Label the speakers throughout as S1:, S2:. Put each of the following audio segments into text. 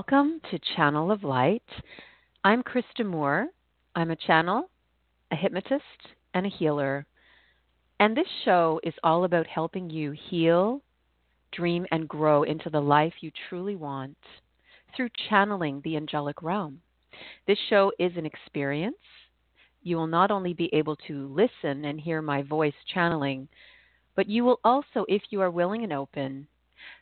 S1: welcome to Channel of Light. I'm Krista Moore. I'm a channel, a hypnotist, and a healer. And this show is all about helping you heal, dream, and grow into the life you truly want through channeling the angelic realm. This show is an experience. You will not only be able to listen and hear my voice channeling, but you will also, if you are willing and open,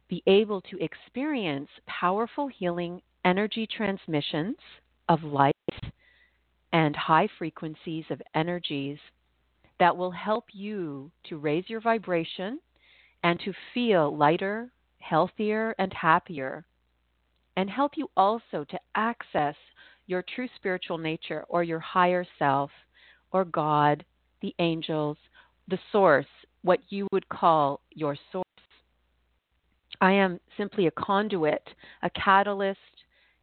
S1: be able to experience powerful healing energy transmissions of light and high frequencies of energies that will help you to raise your vibration and to feel lighter, healthier, and happier, and help you also to access your true spiritual nature or your higher self or God, the angels, the source, what you would call your source. I am simply a conduit, a catalyst,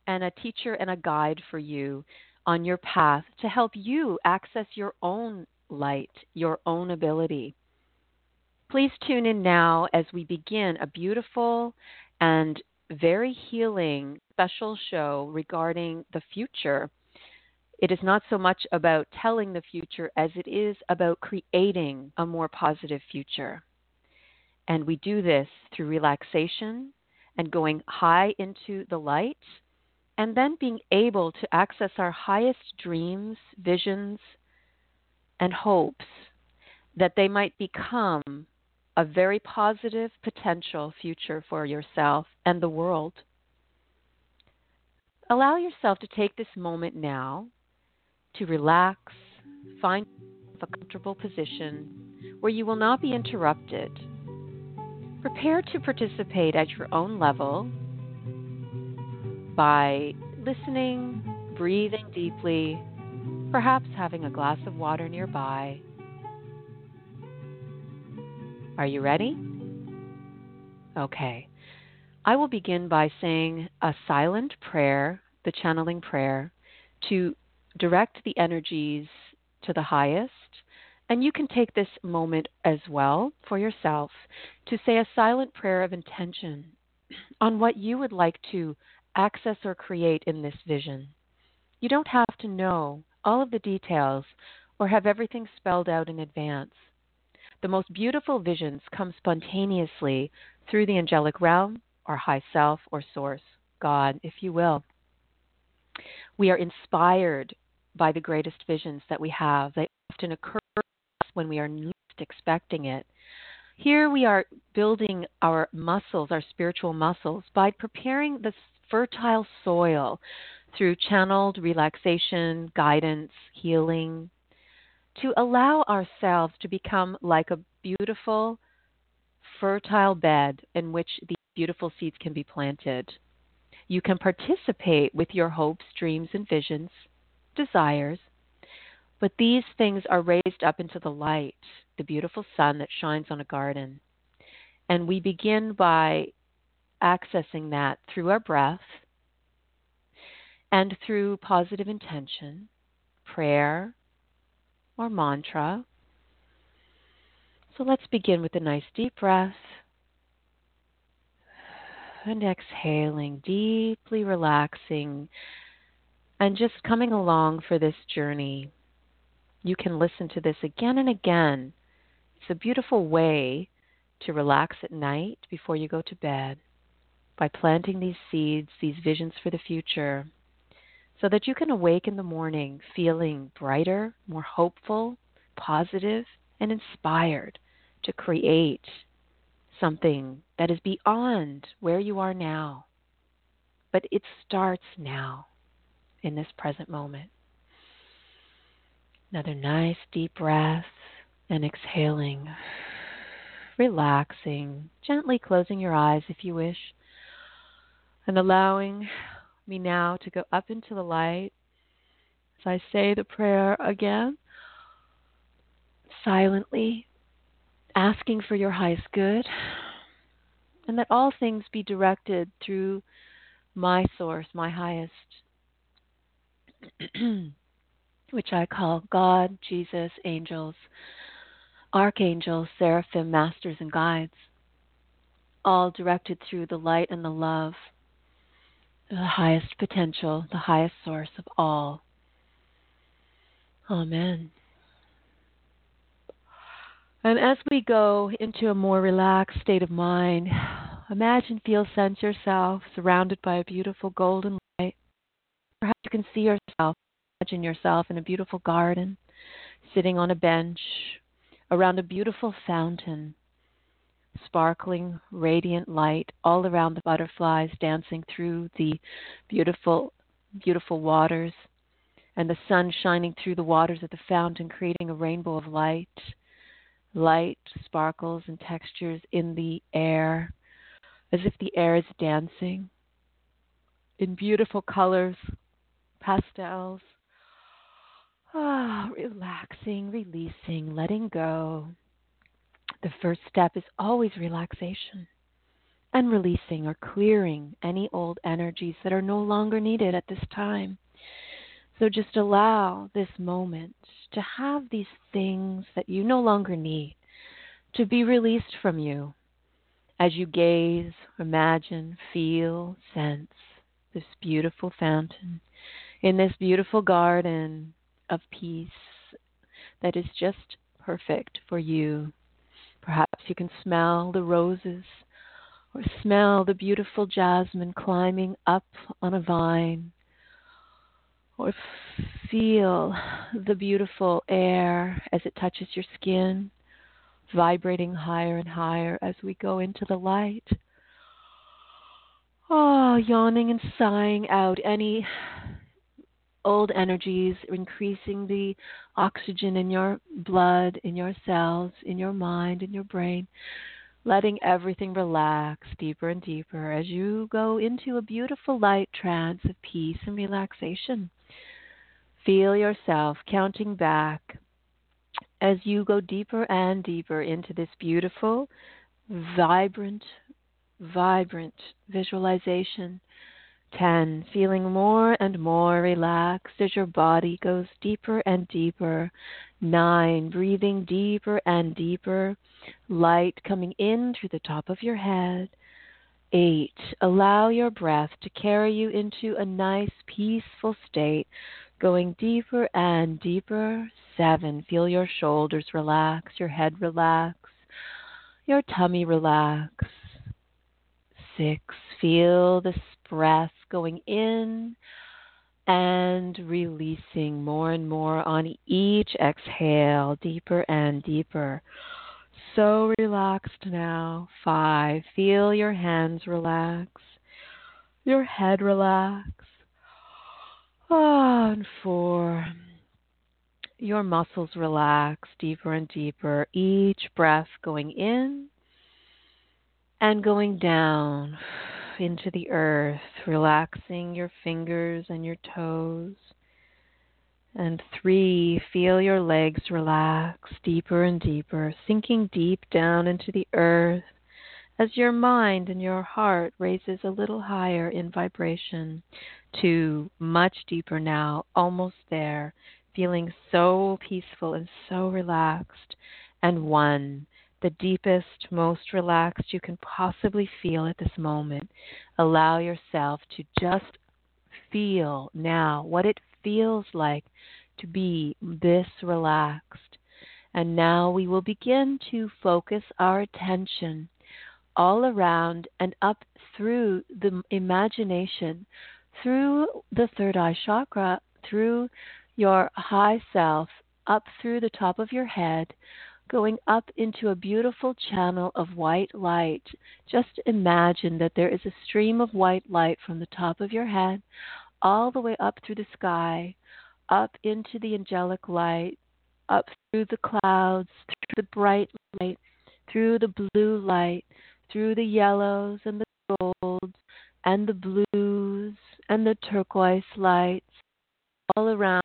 S1: and a teacher and a guide for you on your path to help you access your own light, your own ability. Please tune in now as we begin a beautiful and very healing special show regarding the future. It is not so much about telling the future as it is about creating a more positive future. And we do this through relaxation and going high into the light, and then being able to access our highest dreams, visions, and hopes that they might become a very positive potential future for yourself and the world. Allow yourself to take this moment now to relax, find a comfortable position where you will not be interrupted Prepare to participate at your own level by listening, breathing deeply, perhaps having a glass of water nearby. Are you ready? Okay. I will begin by saying a silent prayer, the channeling prayer, to direct the energies to the highest and you can take this moment as well for yourself to say a silent prayer of intention on what you would like to access or create in this vision. You don't have to know all of the details or have everything spelled out in advance. The most beautiful visions come spontaneously through the angelic realm, or high self, or source, God, if you will. We are inspired by the greatest visions that we have. They often occur when we are least expecting it. Here we are building our muscles, our spiritual muscles, by preparing the fertile soil through channeled relaxation, guidance, healing, to allow ourselves to become like a beautiful, fertile bed in which these beautiful seeds can be planted. You can participate with your hopes, dreams, and visions, desires, but these things are raised up into the light, the beautiful sun that shines on a garden. And we begin by accessing that through our breath and through positive intention, prayer, or mantra. So let's begin with a nice deep breath and exhaling, deeply relaxing, and just coming along for this journey you can listen to this again and again. It's a beautiful way to relax at night before you go to bed by planting these seeds, these visions for the future, so that you can awake in the morning feeling brighter, more hopeful, positive, and inspired to create something that is beyond where you are now. But it starts now in this present moment. Another nice deep breath and exhaling, relaxing, gently closing your eyes if you wish, and allowing me now to go up into the light as I say the prayer again, silently asking for your highest good, and that all things be directed through my source, my highest. which I call God, Jesus, angels, archangels, seraphim, masters, and guides, all directed through the light and the love the highest potential, the highest source of all. Amen. And as we go into a more relaxed state of mind, imagine, feel, sense yourself surrounded by a beautiful golden light. Perhaps you can see yourself, imagine yourself in a beautiful garden, sitting on a bench around a beautiful fountain sparkling, radiant light all around the butterflies dancing through the beautiful, beautiful waters, and the sun shining through the waters of the fountain, creating a rainbow of light. Light sparkles and textures in the air, as if the air is dancing in beautiful colors, pastels. Ah, relaxing, releasing, letting go. The first step is always relaxation and releasing or clearing any old energies that are no longer needed at this time. So just allow this moment to have these things that you no longer need to be released from you as you gaze, imagine, feel, sense this beautiful fountain in this beautiful garden of peace that is just perfect for you Perhaps you can smell the roses or smell the beautiful jasmine climbing up on a vine or feel the beautiful air as it touches your skin, vibrating higher and higher as we go into the light. Oh, yawning and sighing out any old energies, increasing the oxygen in your blood, in your cells, in your mind, in your brain, letting everything relax deeper and deeper as you go into a beautiful light trance of peace and relaxation. Feel yourself counting back as you go deeper and deeper into this beautiful, vibrant, vibrant visualization 10. Feeling more and more relaxed as your body goes deeper and deeper. 9. Breathing deeper and deeper. Light coming in through the top of your head. 8. Allow your breath to carry you into a nice, peaceful state, going deeper and deeper. 7. Feel your shoulders relax, your head relax, your tummy relax. 6. Feel the breath going in and releasing more and more on each exhale, deeper and deeper. So relaxed now. Five. Feel your hands relax, your head relax. Oh, and four. Your muscles relax deeper and deeper. Each breath going in and going down into the earth, relaxing your fingers and your toes. And three, feel your legs relax deeper and deeper, sinking deep down into the earth as your mind and your heart raises a little higher in vibration. to much deeper now, almost there, feeling so peaceful and so relaxed. And one, the deepest, most relaxed you can possibly feel at this moment. Allow yourself to just feel now what it feels like to be this relaxed. And now we will begin to focus our attention all around and up through the imagination, through the third eye chakra, through your high self, up through the top of your head, going up into a beautiful channel of white light. Just imagine that there is a stream of white light from the top of your head all the way up through the sky, up into the angelic light, up through the clouds, through the bright light, through the blue light, through the yellows and the golds and the blues and the turquoise lights all around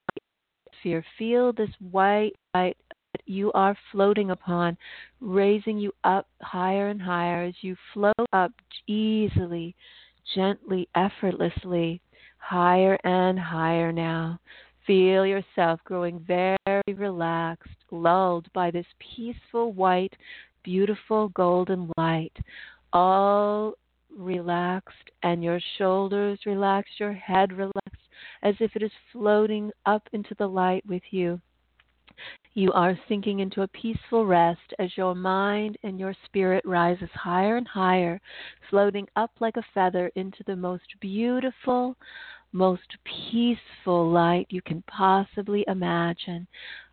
S1: atmosphere. Feel this white light you are floating upon, raising you up higher and higher as you float up easily, gently, effortlessly, higher and higher now. Feel yourself growing very relaxed, lulled by this peaceful, white, beautiful golden light, all relaxed and your shoulders relaxed, your head relaxed, as if it is floating up into the light with you. You are sinking into a peaceful rest as your mind and your spirit rises higher and higher, floating up like a feather into the most beautiful, most peaceful light you can possibly imagine.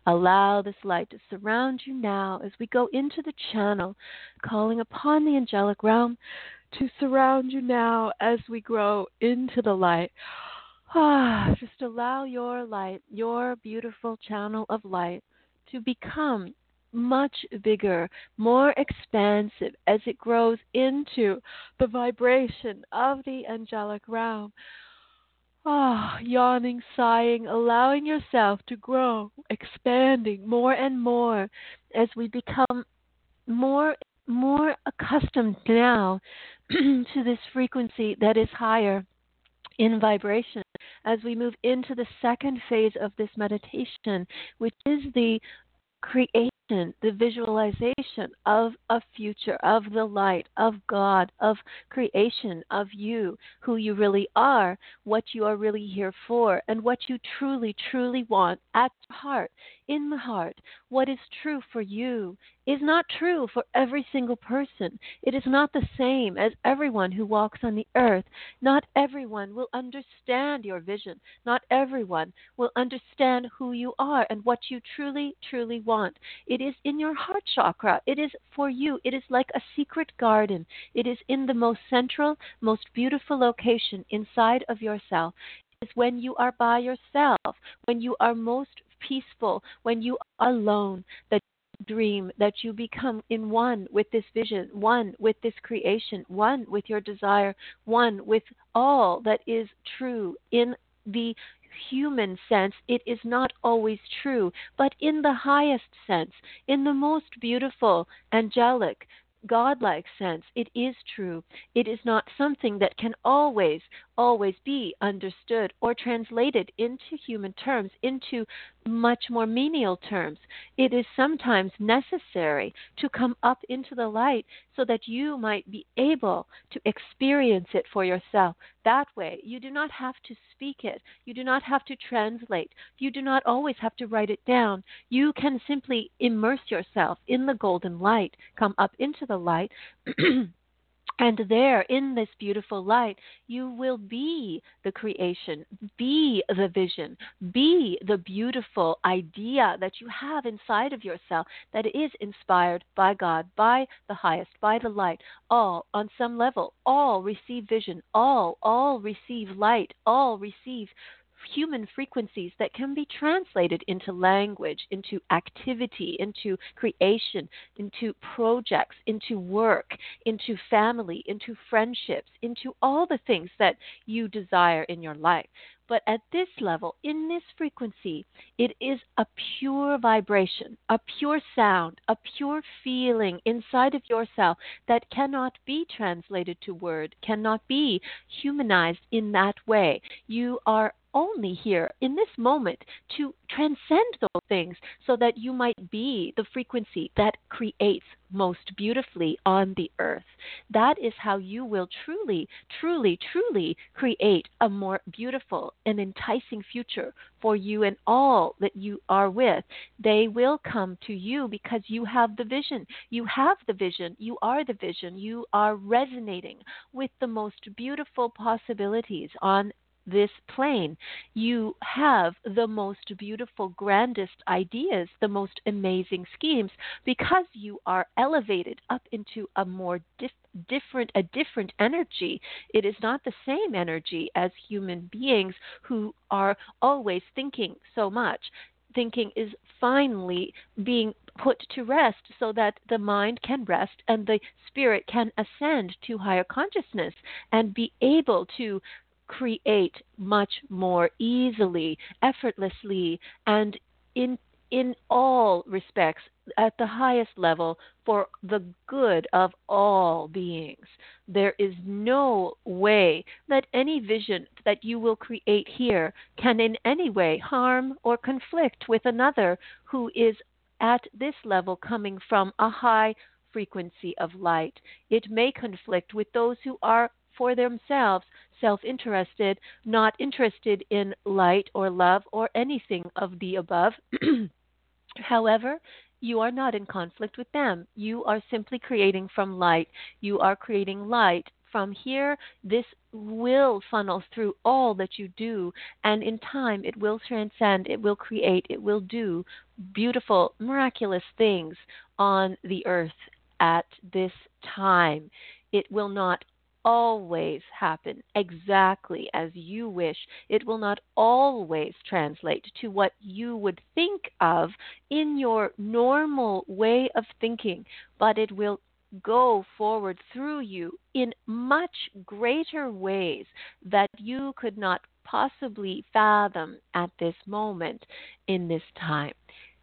S1: Allow this light to surround you now as we go into the channel, calling upon the angelic realm to surround you now as we grow into the light. Ah, just allow your light, your beautiful channel of light, to become much bigger, more expansive as it grows into the vibration of the angelic realm. Ah, oh, yawning, sighing, allowing yourself to grow, expanding more and more as we become more more accustomed now to this frequency that is higher in vibration as we move into the second phase of this meditation, which is the creation, the visualization of a future, of the light, of God, of creation, of you, who you really are, what you are really here for, and what you truly, truly want at heart, in the heart. What is true for you is not true for every single person. It is not the same as everyone who walks on the earth. Not everyone will understand your vision. Not everyone will understand who you are and what you truly, truly want. It is in your heart chakra. It is for you. It is like a secret garden. It is in the most central, most beautiful location inside of yourself. It is when you are by yourself, when you are most peaceful, when you are alone, that dream that you become in one with this vision, one with this creation, one with your desire, one with all that is true in the human sense, it is not always true, but in the highest sense, in the most beautiful, angelic, godlike sense, it is true. It is not something that can always, always be understood or translated into human terms, into much more menial terms. It is sometimes necessary to come up into the light so that you might be able to experience it for yourself. That way, you do not have to speak it, you do not have to translate, you do not always have to write it down. You can simply immerse yourself in the golden light, come up into the light. And there, in this beautiful light, you will be the creation, be the vision, be the beautiful idea that you have inside of yourself that is inspired by God, by the highest, by the light. All, on some level, all receive vision, all, all receive light, all receive human frequencies that can be translated into language, into activity, into creation, into projects, into work, into family, into friendships, into all the things that you desire in your life. But at this level, in this frequency, it is a pure vibration, a pure sound, a pure feeling inside of yourself that cannot be translated to word, cannot be humanized in that way. You are only here in this moment to transcend those things so that you might be the frequency that creates most beautifully on the earth. That is how you will truly, truly, truly create a more beautiful and enticing future for you and all that you are with. They will come to you because you have the vision. You have the vision. You are the vision. You are resonating with the most beautiful possibilities on this plane. You have the most beautiful, grandest ideas, the most amazing schemes, because you are elevated up into a more dif- different a different energy. It is not the same energy as human beings who are always thinking so much. Thinking is finally being put to rest so that the mind can rest and the spirit can ascend to higher consciousness and be able to create much more easily, effortlessly, and in in all respects at the highest level for the good of all beings. There is no way that any vision that you will create here can in any way harm or conflict with another who is at this level coming from a high frequency of light. It may conflict with those who are for themselves self interested, not interested in light or love or anything of the above. However, you are not in conflict with them. You are simply creating from light. You are creating light. From here, this will funnel through all that you do, and in time it will transcend, it will create, it will do beautiful, miraculous things on the earth at this time. It will not always happen exactly as you wish. It will not always translate to what you would think of in your normal way of thinking, but it will go forward through you in much greater ways that you could not possibly fathom at this moment in this time.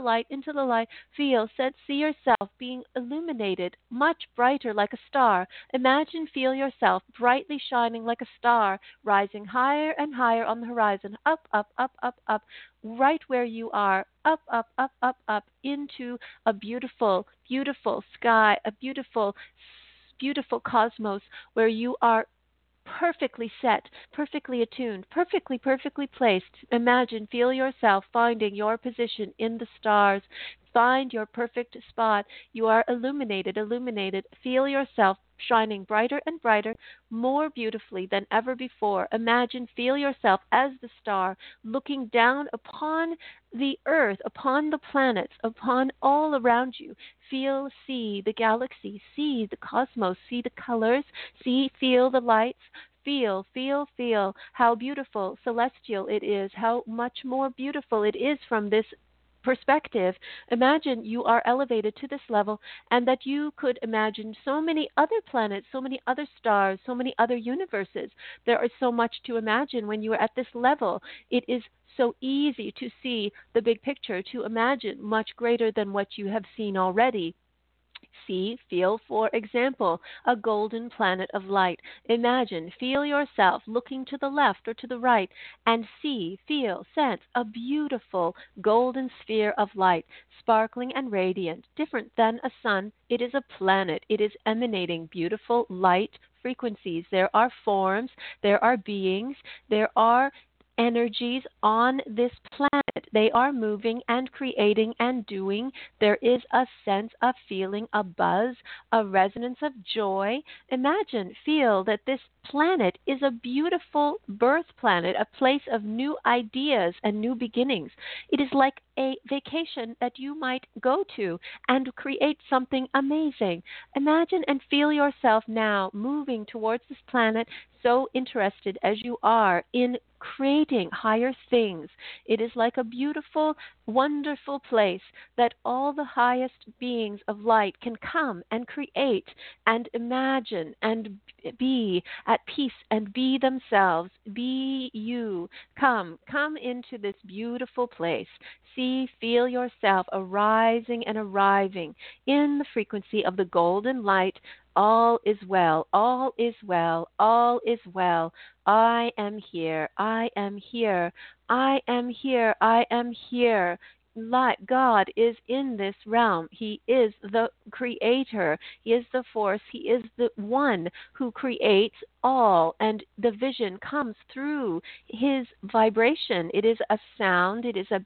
S1: light, into the light. Feel, sense, see yourself being illuminated much brighter like a star. Imagine, feel yourself brightly shining like a star, rising higher and higher on the horizon, up, up, up, up, up, right where you are, up, up, up, up, up, into a beautiful, beautiful sky, a beautiful, beautiful cosmos where you are perfectly set, perfectly attuned, perfectly, perfectly placed. Imagine, feel yourself finding your position in the stars. Find your perfect spot. You are illuminated, illuminated. Feel yourself shining brighter and brighter, more beautifully than ever before. Imagine, feel yourself as the star looking down upon the earth, upon the planets, upon all around you. Feel, see the galaxy, see the cosmos, see the colors, see, feel the lights. Feel, feel, feel how beautiful, celestial it is, how much more beautiful it is from this perspective, imagine you are elevated to this level and that you could imagine so many other planets, so many other stars, so many other universes. There is so much to imagine when you are at this level. It is so easy to see the big picture, to imagine much greater than what you have seen already see, feel, for example, a golden planet of light. Imagine, feel yourself looking to the left or to the right and see, feel, sense a beautiful golden sphere of light, sparkling and radiant, different than a sun. It is a planet. It is emanating beautiful light frequencies. There are forms, there are beings, there are energies on this planet. They are moving and creating and doing. There is a sense of feeling, a buzz, a resonance of joy. Imagine, feel that this planet is a beautiful birth planet, a place of new ideas and new beginnings. It is like a vacation that you might go to and create something amazing. Imagine and feel yourself now moving towards this planet, so interested as you are in creating higher things. It is like a beautiful, wonderful place that all the highest beings of light can come and create and imagine and be at peace and be themselves. Be you. Come, come into this beautiful place. See, feel yourself arising and arriving in the frequency of the golden light all is well, all is well, all is well. I am here, I am here, I am here, I am here. God is in this realm. He is the creator. He is the force. He is the one who creates all. And the vision comes through his vibration. It is a sound, it is a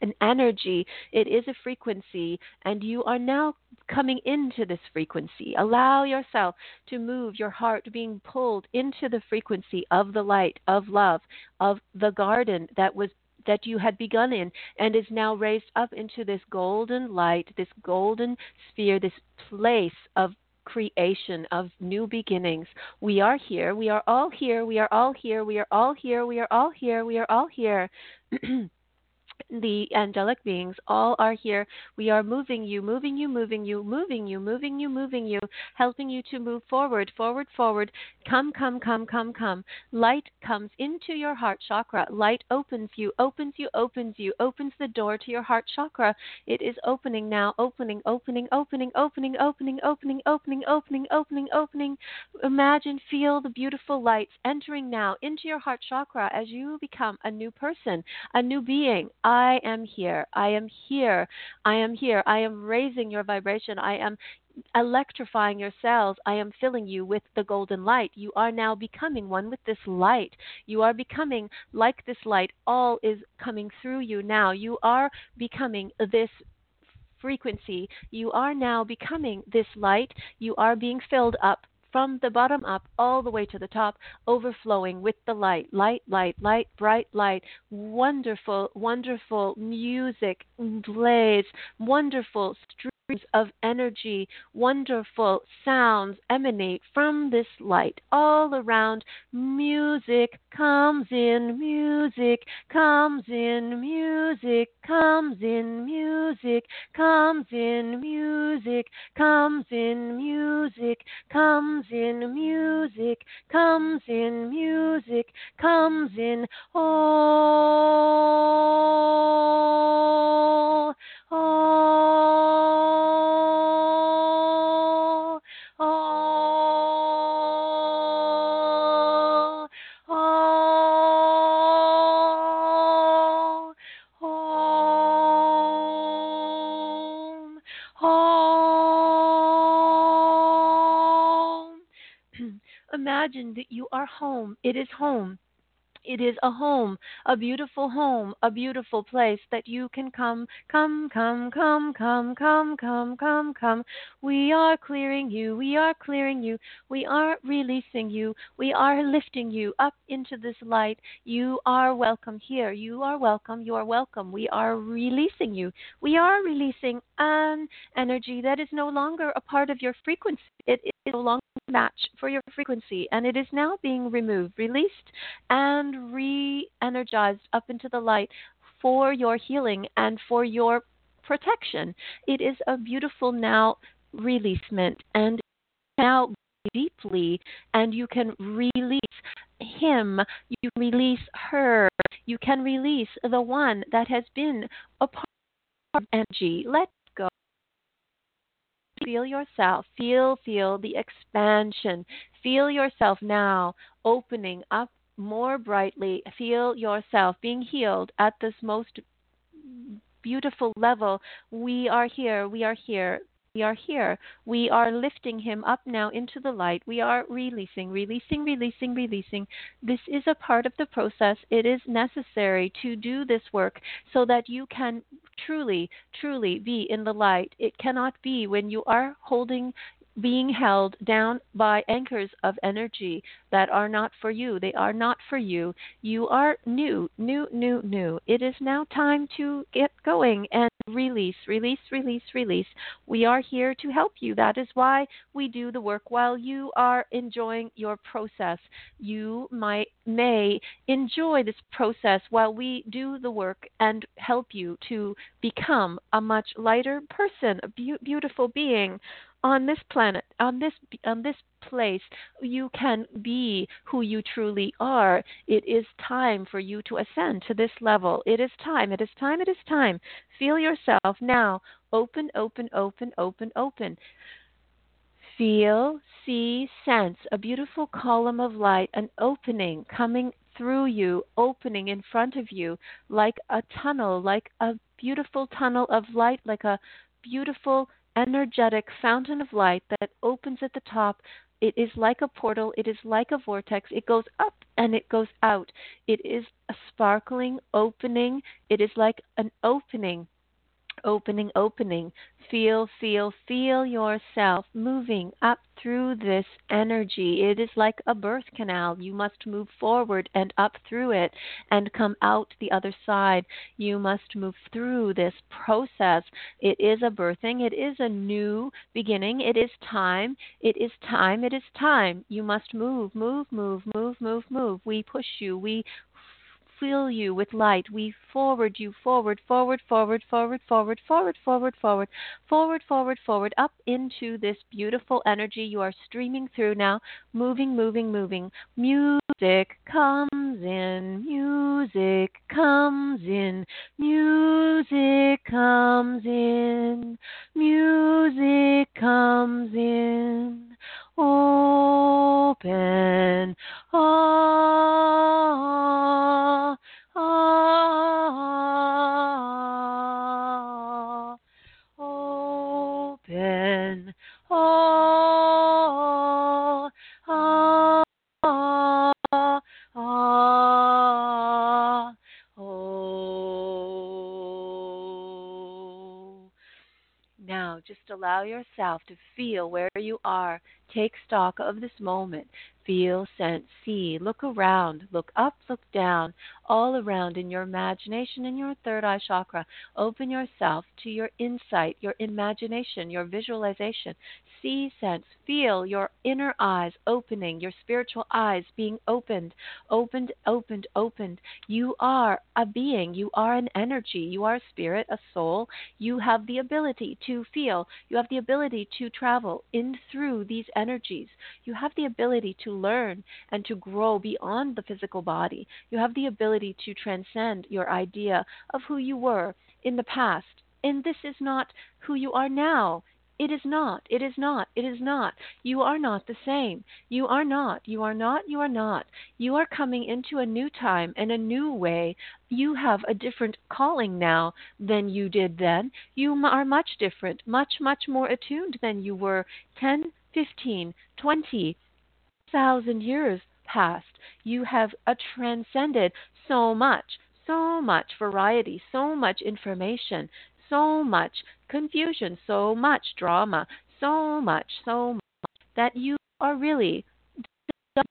S1: an energy, it is a frequency, and you are now coming into this frequency. Allow yourself to move your heart being pulled into the frequency of the light, of love, of the garden that was that you had begun in and is now raised up into this golden light, this golden sphere, this place of creation of new beginnings. We are here. We are all here. We are all here. We are all here. We are all here. We are all here. the angelic beings all are here. We are moving you, moving you, moving you, moving you, moving you, moving you, helping you to move forward, forward, forward. Come, come, come, come, come. Light comes into your heart chakra. Light opens you, opens you, opens you, opens the door to your heart chakra. It is opening now, opening, opening, opening, opening, opening, opening, opening, opening, opening, opening. Imagine, feel the beautiful lights entering now into your heart chakra as you become a new person, a new being. I am here. I am here. I am here. I am raising your vibration. I am electrifying your cells. I am filling you with the golden light. You are now becoming one with this light. You are becoming like this light. All is coming through you now. You are becoming this frequency. You are now becoming this light. You are being filled up from the bottom up all the way to the top, overflowing with the light, light, light, light, bright light, wonderful, wonderful music plays, wonderful of energy, wonderful sounds emanate from this light all around. Music comes in, music comes in, music comes in, music comes in, music comes in, music comes in, music comes in, music comes in. Oh, home, home. Imagine that you are home. It is home. It is a home, a beautiful home, a beautiful place that you can come, come, come, come, come, come, come, come, come. We are clearing you, we are clearing you, we are releasing you, we are lifting you up into this light. You are welcome here, you are welcome, you are welcome. We are releasing you. We are releasing an energy that is no longer a part of your frequency. It is no longer match for your frequency, and it is now being removed, released, and re energized up into the light for your healing and for your protection. It is a beautiful now releasement and now deeply, and you can release him, you release her, you can release the one that has been a part of energy. Let feel yourself. Feel, feel the expansion. Feel yourself now opening up more brightly. Feel yourself being healed at this most beautiful level. We are here. We are here. We are here. We are lifting him up now into the light. We are releasing, releasing, releasing, releasing. This is a part of the process. It is necessary to do this work so that you can truly, truly be in the light. It cannot be when you are holding being held down by anchors of energy that are not for you. They are not for you. You are new, new, new, new. It is now time to get going and release, release, release, release. We are here to help you. That is why we do the work while you are enjoying your process. You might may enjoy this process while we do the work and help you to become a much lighter person, a be- beautiful being on this planet, on this on this place, you can be who you truly are. It is time for you to ascend to this level. It is time. It is time. It is time. Feel yourself now. Open, open, open, open, open. Feel, see, sense a beautiful column of light, an opening coming through you, opening in front of you, like a tunnel, like a beautiful tunnel of light, like a beautiful energetic fountain of light that opens at the top. It is like a portal, it is like a vortex. It goes up and it goes out. It is a sparkling opening. It is like an opening opening, opening. Feel, feel, feel yourself moving up through this energy. It is like a birth canal. You must move forward and up through it and come out the other side. You must move through this process. It is a birthing, it is a new beginning. It is time. It is time. It is time. You must move, move, move, move, move, move. We push you. We fill you with light. We forward you forward, forward, forward, forward, forward, forward, forward, forward, forward, forward, forward, up into this beautiful energy you are streaming through now, moving, moving, moving. Music comes in, music comes in, music comes in, music comes in open. Ah, ah, allow yourself to feel where you are Take stock of this moment. Feel, sense, see, look around, look up, look down, all around in your imagination in your third eye chakra. Open yourself to your insight, your imagination, your visualization. See, sense, feel your inner eyes opening, your spiritual eyes being opened, opened, opened, opened. You are a being, you are an energy, you are a spirit, a soul. You have the ability to feel, you have the ability to travel in through these energies. You have the ability to learn and to grow beyond the physical body. You have the ability to transcend your idea of who you were in the past. And this is not who you are now. It is not. It is not. It is not. You are not the same. You are not. You are not. You are not. You are coming into a new time and a new way. You have a different calling now than you did then. You are much different, much, much more attuned than you were 10, 15, 20, thousand years past. You have uh, transcended so much, so much variety, so much information, so much confusion, so much drama, so much, so much that you are really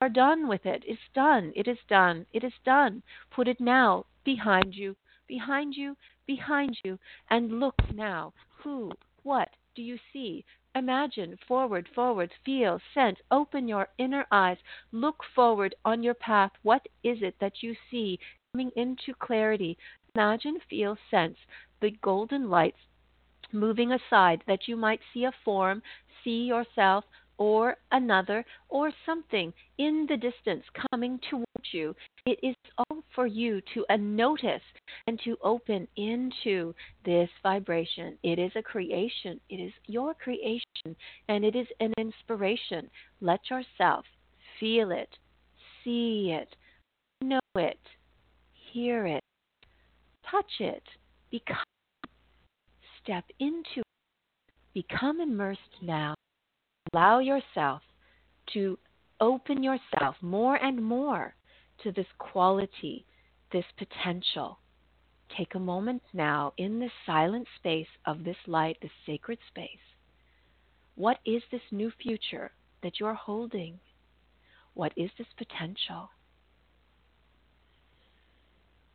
S1: are done with it. It's done. It is done. It is done. Put it now behind you, behind you, behind you, and look now. Who, what do you see? Imagine, forward, forward, feel, sense, open your inner eyes, look forward on your path. What is it that you see coming into clarity? Imagine, feel, sense the golden lights moving aside that you might see a form, see yourself, or another, or something in the distance coming towards you. It is all for you to uh, notice and to open into this vibration. It is a creation, it is your creation, and it is an inspiration. Let yourself feel it, see it, know it, hear it, touch it, become, step into it, become immersed now. Allow yourself to open yourself more and more to this quality, this potential. Take a moment now in this silent space of this light, this sacred space. What is this new future that you're holding? What is this potential?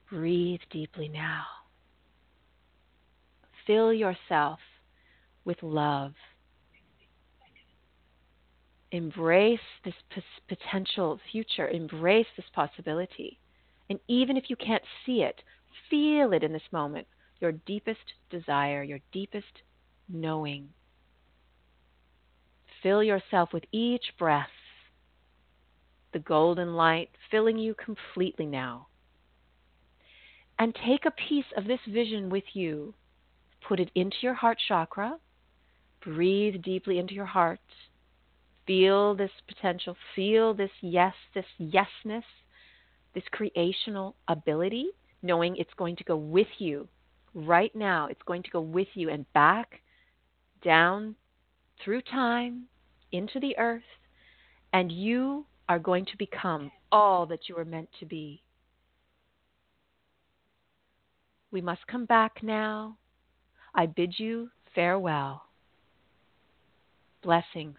S1: Breathe deeply now. Fill yourself with love embrace this p- potential future, embrace this possibility. And even if you can't see it, feel it in this moment your deepest desire, your deepest knowing. Fill yourself with each breath, the golden light filling you completely now. And take a piece of this vision with you. Put it into your heart chakra. Breathe deeply into your heart Feel this potential, feel this yes, this yesness, this creational ability, knowing it's going to go with you right now. It's going to go with you and back, down, through time, into the earth, and you are going to become all that you are meant to be. We must come back now. I bid you farewell. Blessings.